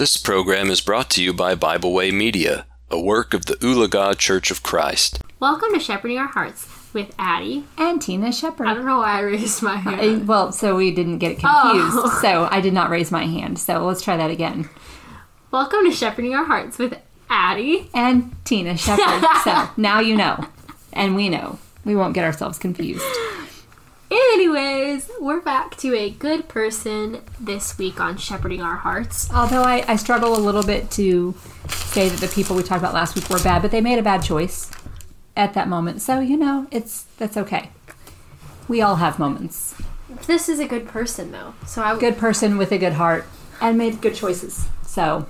This program is brought to you by Bible Way Media, a work of the Ulaga Church of Christ. Welcome to Shepherding Our Hearts with Addie. and Tina Shepard. I don't know why I raised my hand. Uh, well, so we didn't get it confused. Oh. So I did not raise my hand. So let's try that again. Welcome to Shepherding Our Hearts with Addie. And Tina Shepard. so now you know. And we know. We won't get ourselves confused. Anyways, we're back to a good person this week on Shepherding Our Hearts. Although I, I struggle a little bit to say that the people we talked about last week were bad, but they made a bad choice at that moment. So, you know, it's that's okay. We all have moments. This is a good person though, so I Good person with a good heart and made good choices. So,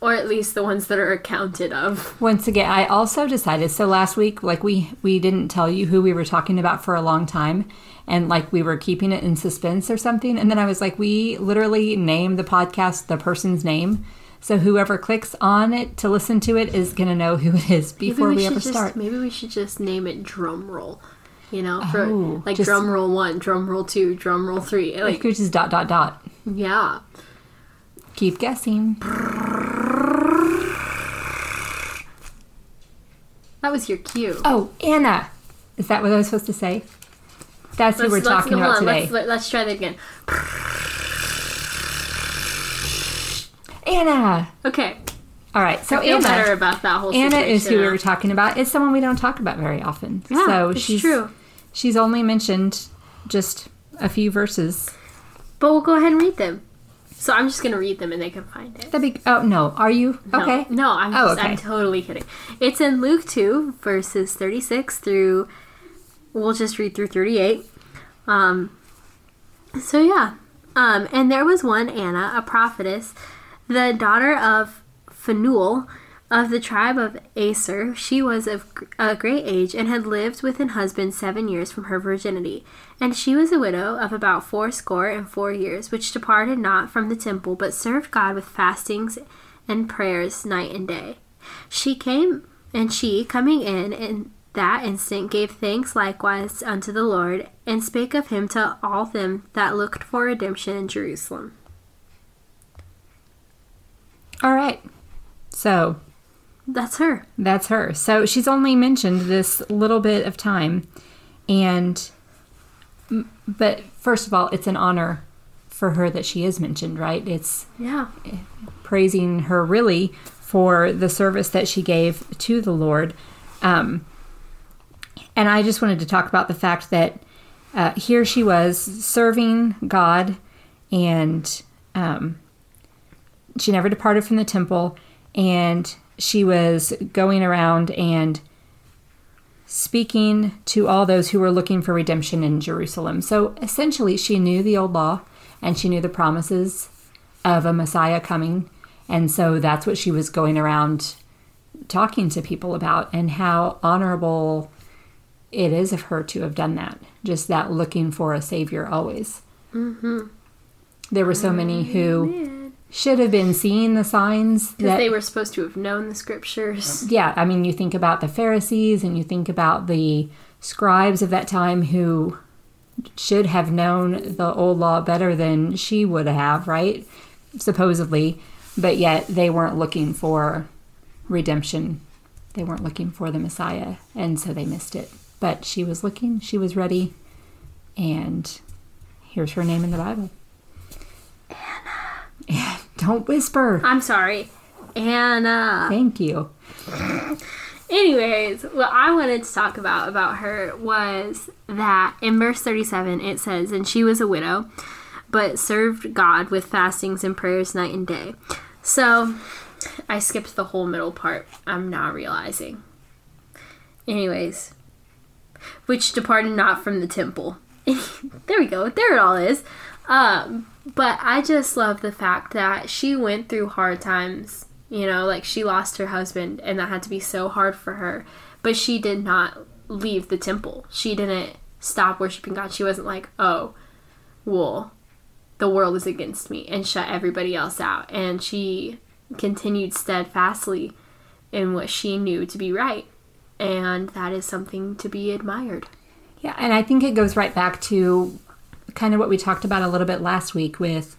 or at least the ones that are accounted of. once again i also decided so last week like we we didn't tell you who we were talking about for a long time and like we were keeping it in suspense or something and then i was like we literally name the podcast the person's name so whoever clicks on it to listen to it is going to know who it is before we, should ever just, start Maybe we should just name it Drum Roll. You know, for Oh, like just- drum roll one, drum roll two, drum roll three. like Like, which is dot dot dot yeah. keep guessing That was your cue. oh anna is that what i was supposed to say that's who we're talking about on, today Let's, let, let's try that again. anna Okay. all right so I feel anna better about that whole Anna is who we were talking about. It's someone we don't talk about very often. Yeah, so it's she's true. She's only mentioned just a few verses. But we'll go ahead and read them. So I'm just gonna read them and they can find it. That'd be. Oh no, are you No, okay? No, I'm Oh, okay. I'm totally kidding. It's in Luke 2, verses 36 through we'll just read through 38. Um so yeah. Um and there was one Anna, a prophetess, the daughter of Phanuel of the tribe of Aser. She was of a great age and had lived with an husband seven years from her virginity. And she was a widow of about fourscore and four years, which departed not from the temple, but served God with fastings and prayers night and day. She came, and she, coming in in that instant, gave thanks likewise unto the Lord, and spake of him to all them that looked for redemption in Jerusalem. All right. So That's her. that's her. So she's only mentioned this little bit of time, and but first of all, it's an honor for her that she is mentioned, right? It's Yeah. praising her really for the service that she gave to the Lord. Um, and I just wanted to talk about the fact that uh, here she was serving God, and um, she never departed from the temple, and she was going around and speaking to all those who were looking for redemption in Jerusalem. So essentially, she knew the old law and she knew the promises of a Messiah coming. And so that's what she was going around talking to people about and how honorable it is of her to have done that. Just that looking for a savior always. Mm-hmm. There were so many who should have been seeing the signs that they were supposed to have known the scriptures. yeah, I mean, you think about the Pharisees and you think about the scribes of that time who should have known the old law better than she would have, right? Supposedly, but yet they weren't looking for redemption. They weren't looking for the Messiah, and so they missed it. But she was looking, she was ready, and here's her name in the Bible. Don't whisper. I'm sorry. Anna. Thank you. Anyways, what I wanted to talk about about her was that in verse 37 it says, And she was a widow, but served God with fastings and prayers night and day. So I skipped the whole middle part. I'm not realizing. Anyways, which departed not from the temple. there we go. There it all is. Um, but I just love the fact that she went through hard times. You know, like she lost her husband, and that had to be so hard for her. But she did not leave the temple. She didn't stop worshiping God. She wasn't like, oh, well, the world is against me, and shut everybody else out. And she continued steadfastly in what she knew to be right. And that is something to be admired. Yeah, and I think it goes right back to kind of what we talked about a little bit last week with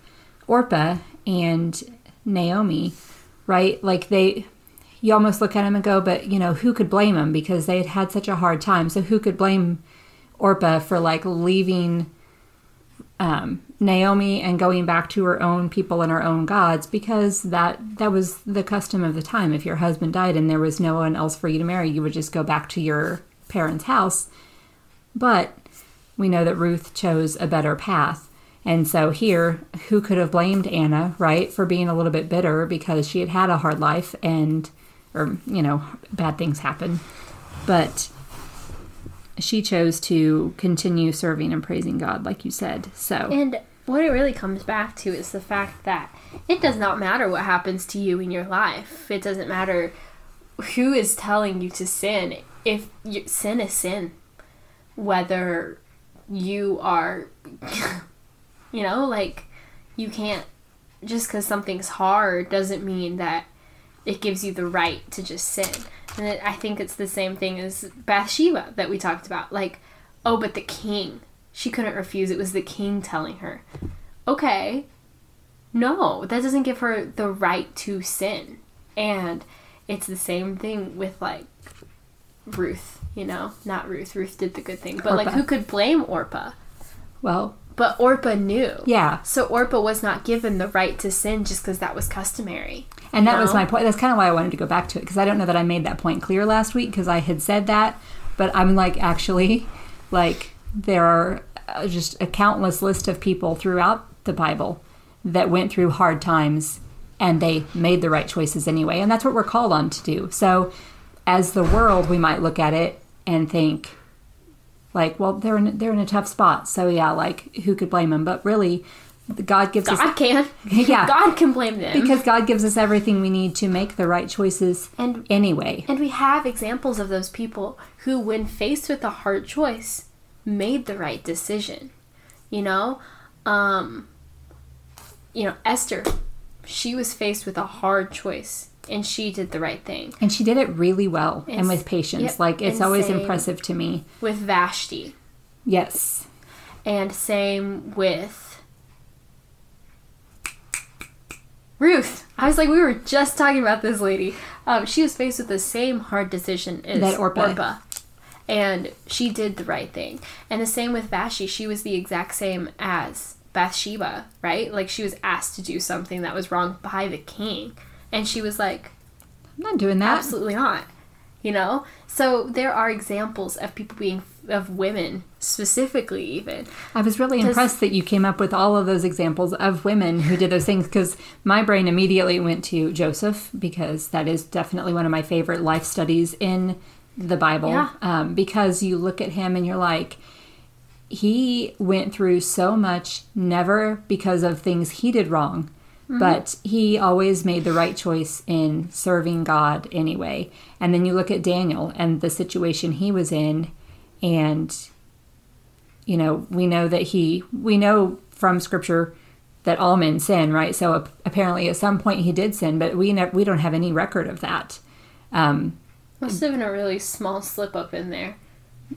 Orpah and Naomi, right? Like they, you almost look at them and go, but you know, who could blame them because they had had such a hard time. So who could blame Orpah for like leaving um, Naomi and going back to her own people and her own gods because that that was the custom of the time. If your husband died and there was no one else for you to marry, you would just go back to your parents' house. But we know that Ruth chose a better path. And so here, who could have blamed Anna, right, for being a little bit bitter because she had had a hard life and, or, you know, bad things happen. But she chose to continue serving and praising God, like you said. So, And what it really comes back to is the fact that it does not matter what happens to you in your life. It doesn't matter who is telling you to sin. If you, sin is sin, whether you are, you know, like you can't just because something's hard doesn't mean that it gives you the right to just sin. And it, I think it's the same thing as Bathsheba that we talked about. Like, oh, but the king, she couldn't refuse. It was the king telling her. Okay, no, that doesn't give her the right to sin. And it's the same thing with like Ruth, you know, not Ruth. Ruth did the good thing, but like who could blame Orpah? well, But Orpah knew. yeah. So Orpah was not given the right to sin just because that was customary. And that was my point. That's kind of why I wanted to go back to it because I don't know that I made that point clear last week because I had said that, but I'm like actually, like there are uh, just a countless list of people throughout the Bible that went through hard times and they made the right choices anyway, and that's what we're called on to do. So, as the world, we might look at it and think, like, well, they're in, they're in a tough spot, so yeah, like who could blame them? But really, God gives us God can. Yeah. God can blame them. because God gives us everything we need to make the right choices And- anyway. And we have examples of those people who, when faced with a hard choice, made the right decision. You know, um, you know Esther, she was faced with a hard choice, and she did the right thing. And she did it really well and with patience. yep, like it's always impressive to me. With Vashti, Yes. and same with Ruth. I was like, we were just talking about this lady. Um, she was faced with the same hard decision as That Orpah. and she did the right thing. And the same with Vashti. She was the exact same as Bathsheba, right? Like she was asked to do something that was wrong by the king, and she was like, I'm not doing that. absolutely not. You know, so there are examples of people being of women specifically, even I was really Does- impressed that you came up with all of those examples of women who did those things because my brain immediately went to Joseph because that is definitely one of my favorite life studies in the Bible. Yeah. Um, because you look at him and you're like, he went through so much, never because of things he did wrong, but he always made the right choice in serving God anyway. And then you look at Daniel and the situation he was in, and you know, we know that he, we know from scripture that all men sin, right? So apparently at some point he did sin, but we never, we don't have any record of that. Um, must have been a really small slip up in there.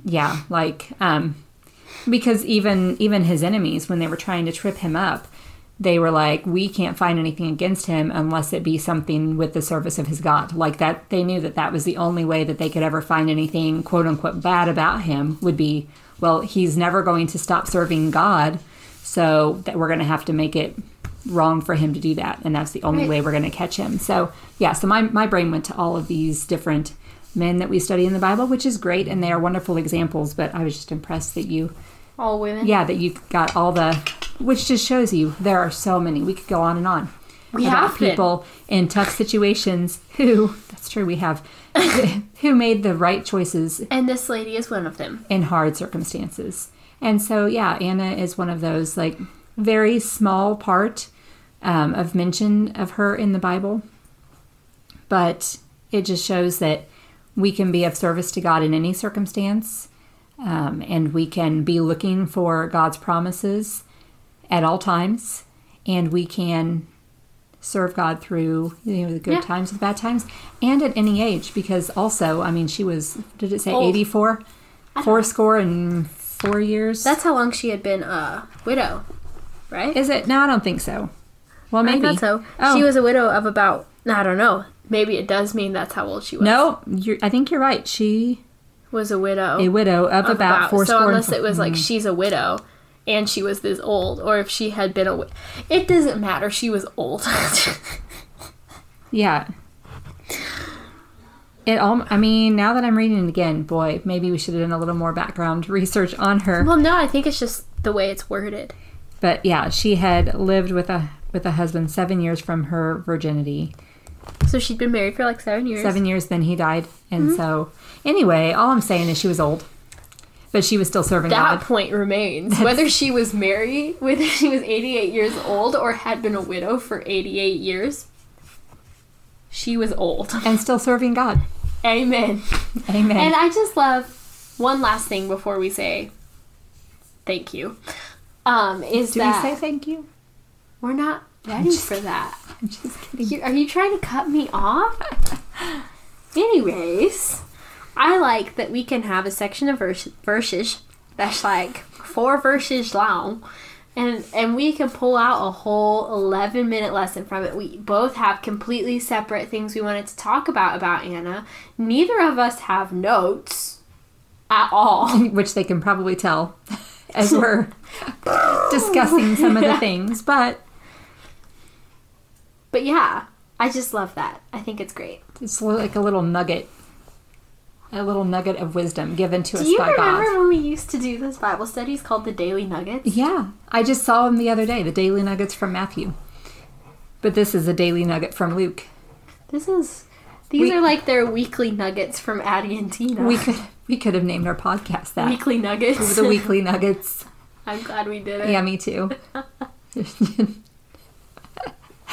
yeah, like, um, because even, even his enemies, when they were trying to trip him up, they were like, we can't find anything against him unless it be something with the service of his God. Like that, they knew that that was the only way that they could ever find anything quote unquote bad about him would be, well, he's never going to stop serving God. So that we're going to have to make it wrong for him to do that. And that's the only Right. way we're going to catch him. So yeah, so my, my brain went to all of these different men that we study in the Bible, which is great. And they are wonderful examples, but I was just impressed that you, All women. yeah, that you've got all the, which just shows you there are so many. We could go on and on We about have been. people in tough situations who, that's true, we have, who made the right choices And this lady is one of them. in hard circumstances. And so, yeah, Anna is one of those like very small part um, of mention of her in the Bible, but it just shows that we can be of service to God in any circumstance, um, and we can be looking for God's promises at all times, and we can serve God through you know the good Yeah. times, the bad times, and at any age. Because also, I mean, she was did it say eighty four, four score and four years? That's how long she had been a widow, right? is it? No, I don't think so. Well, maybe. I thought so. Oh. She was a widow of about I don't know. Maybe it does mean that's how old she was. No, you're, I think you're right. She was a widow. a widow of, of about, four so unless it was like mm. she's a widow and she was this old, or if she had been a, wi- it doesn't matter. She was old. yeah. It all. I mean, now that I'm reading it again, boy, maybe we should have done a little more background research on her. well, no, I think it's just the way it's worded. But yeah, she had lived with a with a husband seven years from her virginity. So she'd been married for like seven years. Seven years, then he died, and so anyway, all I'm saying is she was old, but she was still serving God. That God. point remains. Whether she was married, whether she was 88 years old, or had been a widow for 88 years, she was old. and still serving God. Amen. Amen. And I just love one last thing before we say thank you. Um, is Do that we say thank you? we're not ready for that. I'm just kidding. You, are you trying to cut me off? Anyways, I like that we can have a section of verse, verses that's like four verses long. And, and we can pull out a whole 11 minute lesson from it. We both have completely separate things we wanted to talk about about Anna. Neither of us have notes at all. Which they can probably tell as we're discussing some of the things, but But yeah, I just love that. I think it's great. it's like a little nugget, a little nugget of wisdom given to Do us Do you by remember God. when we used to do those Bible studies called the Daily Nuggets? Yeah, I just saw them the other day, the daily nuggets from Matthew. But this is a daily nugget from Luke. This is. These We- are like their weekly nuggets from Addie and Tina. We could we could have named our podcast that. weekly nuggets. the weekly nuggets. I'm glad we did it. Yeah, me too.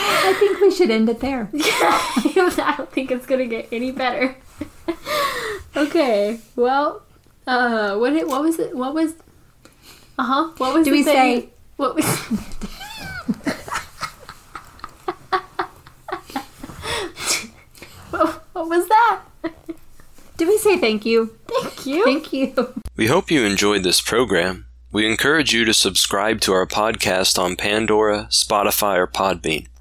I think we should end it there. I don't think it's gonna get any better. okay. Well, uh, what it, what was it? What was? Uh huh. What was? Do we thing? say- What was? what, what was that? Did we say thank you? Thank you. Thank you. We hope you enjoyed this program. We encourage you to subscribe to our podcast on Pandora, Spotify, or Podbean.